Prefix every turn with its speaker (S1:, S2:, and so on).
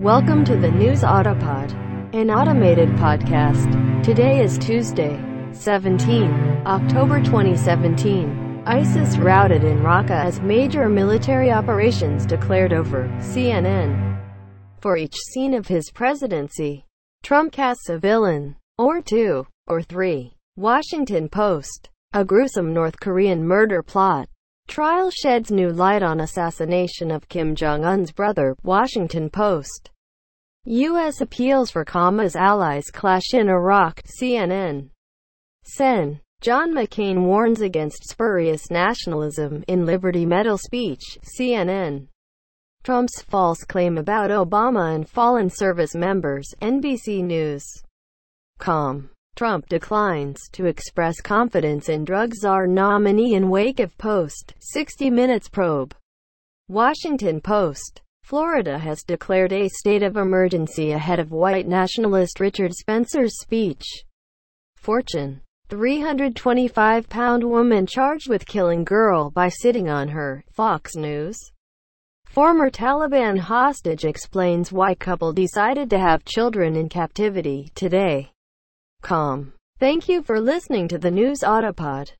S1: Welcome to the News Autopod, an automated podcast. Today is Tuesday, 17 October 2017. ISIS routed in Raqqa as major military operations declared over CNN. For each scene of his presidency, Trump casts a villain, or two, or three. Washington Post. A gruesome North Korean murder plot. Trial sheds new light on assassination of Kim Jong-un's brother, Washington Post. U.S. appeals for Kama's allies clash in Iraq, CNN. Sen. John McCain warns against spurious nationalism in Liberty Medal speech, CNN. Trump's false claim about Obama and fallen service members, NBC News. Com. Trump declines to express confidence in drug czar nominee in wake of post 60 Minutes probe. Washington Post. Florida has declared a state of emergency ahead of white nationalist Richard Spencer's speech. Fortune. 325-pound woman charged with killing girl by sitting on her, Fox News. Former Taliban hostage explains why couple decided to have children in captivity today. Thank you for listening to the News Autopod.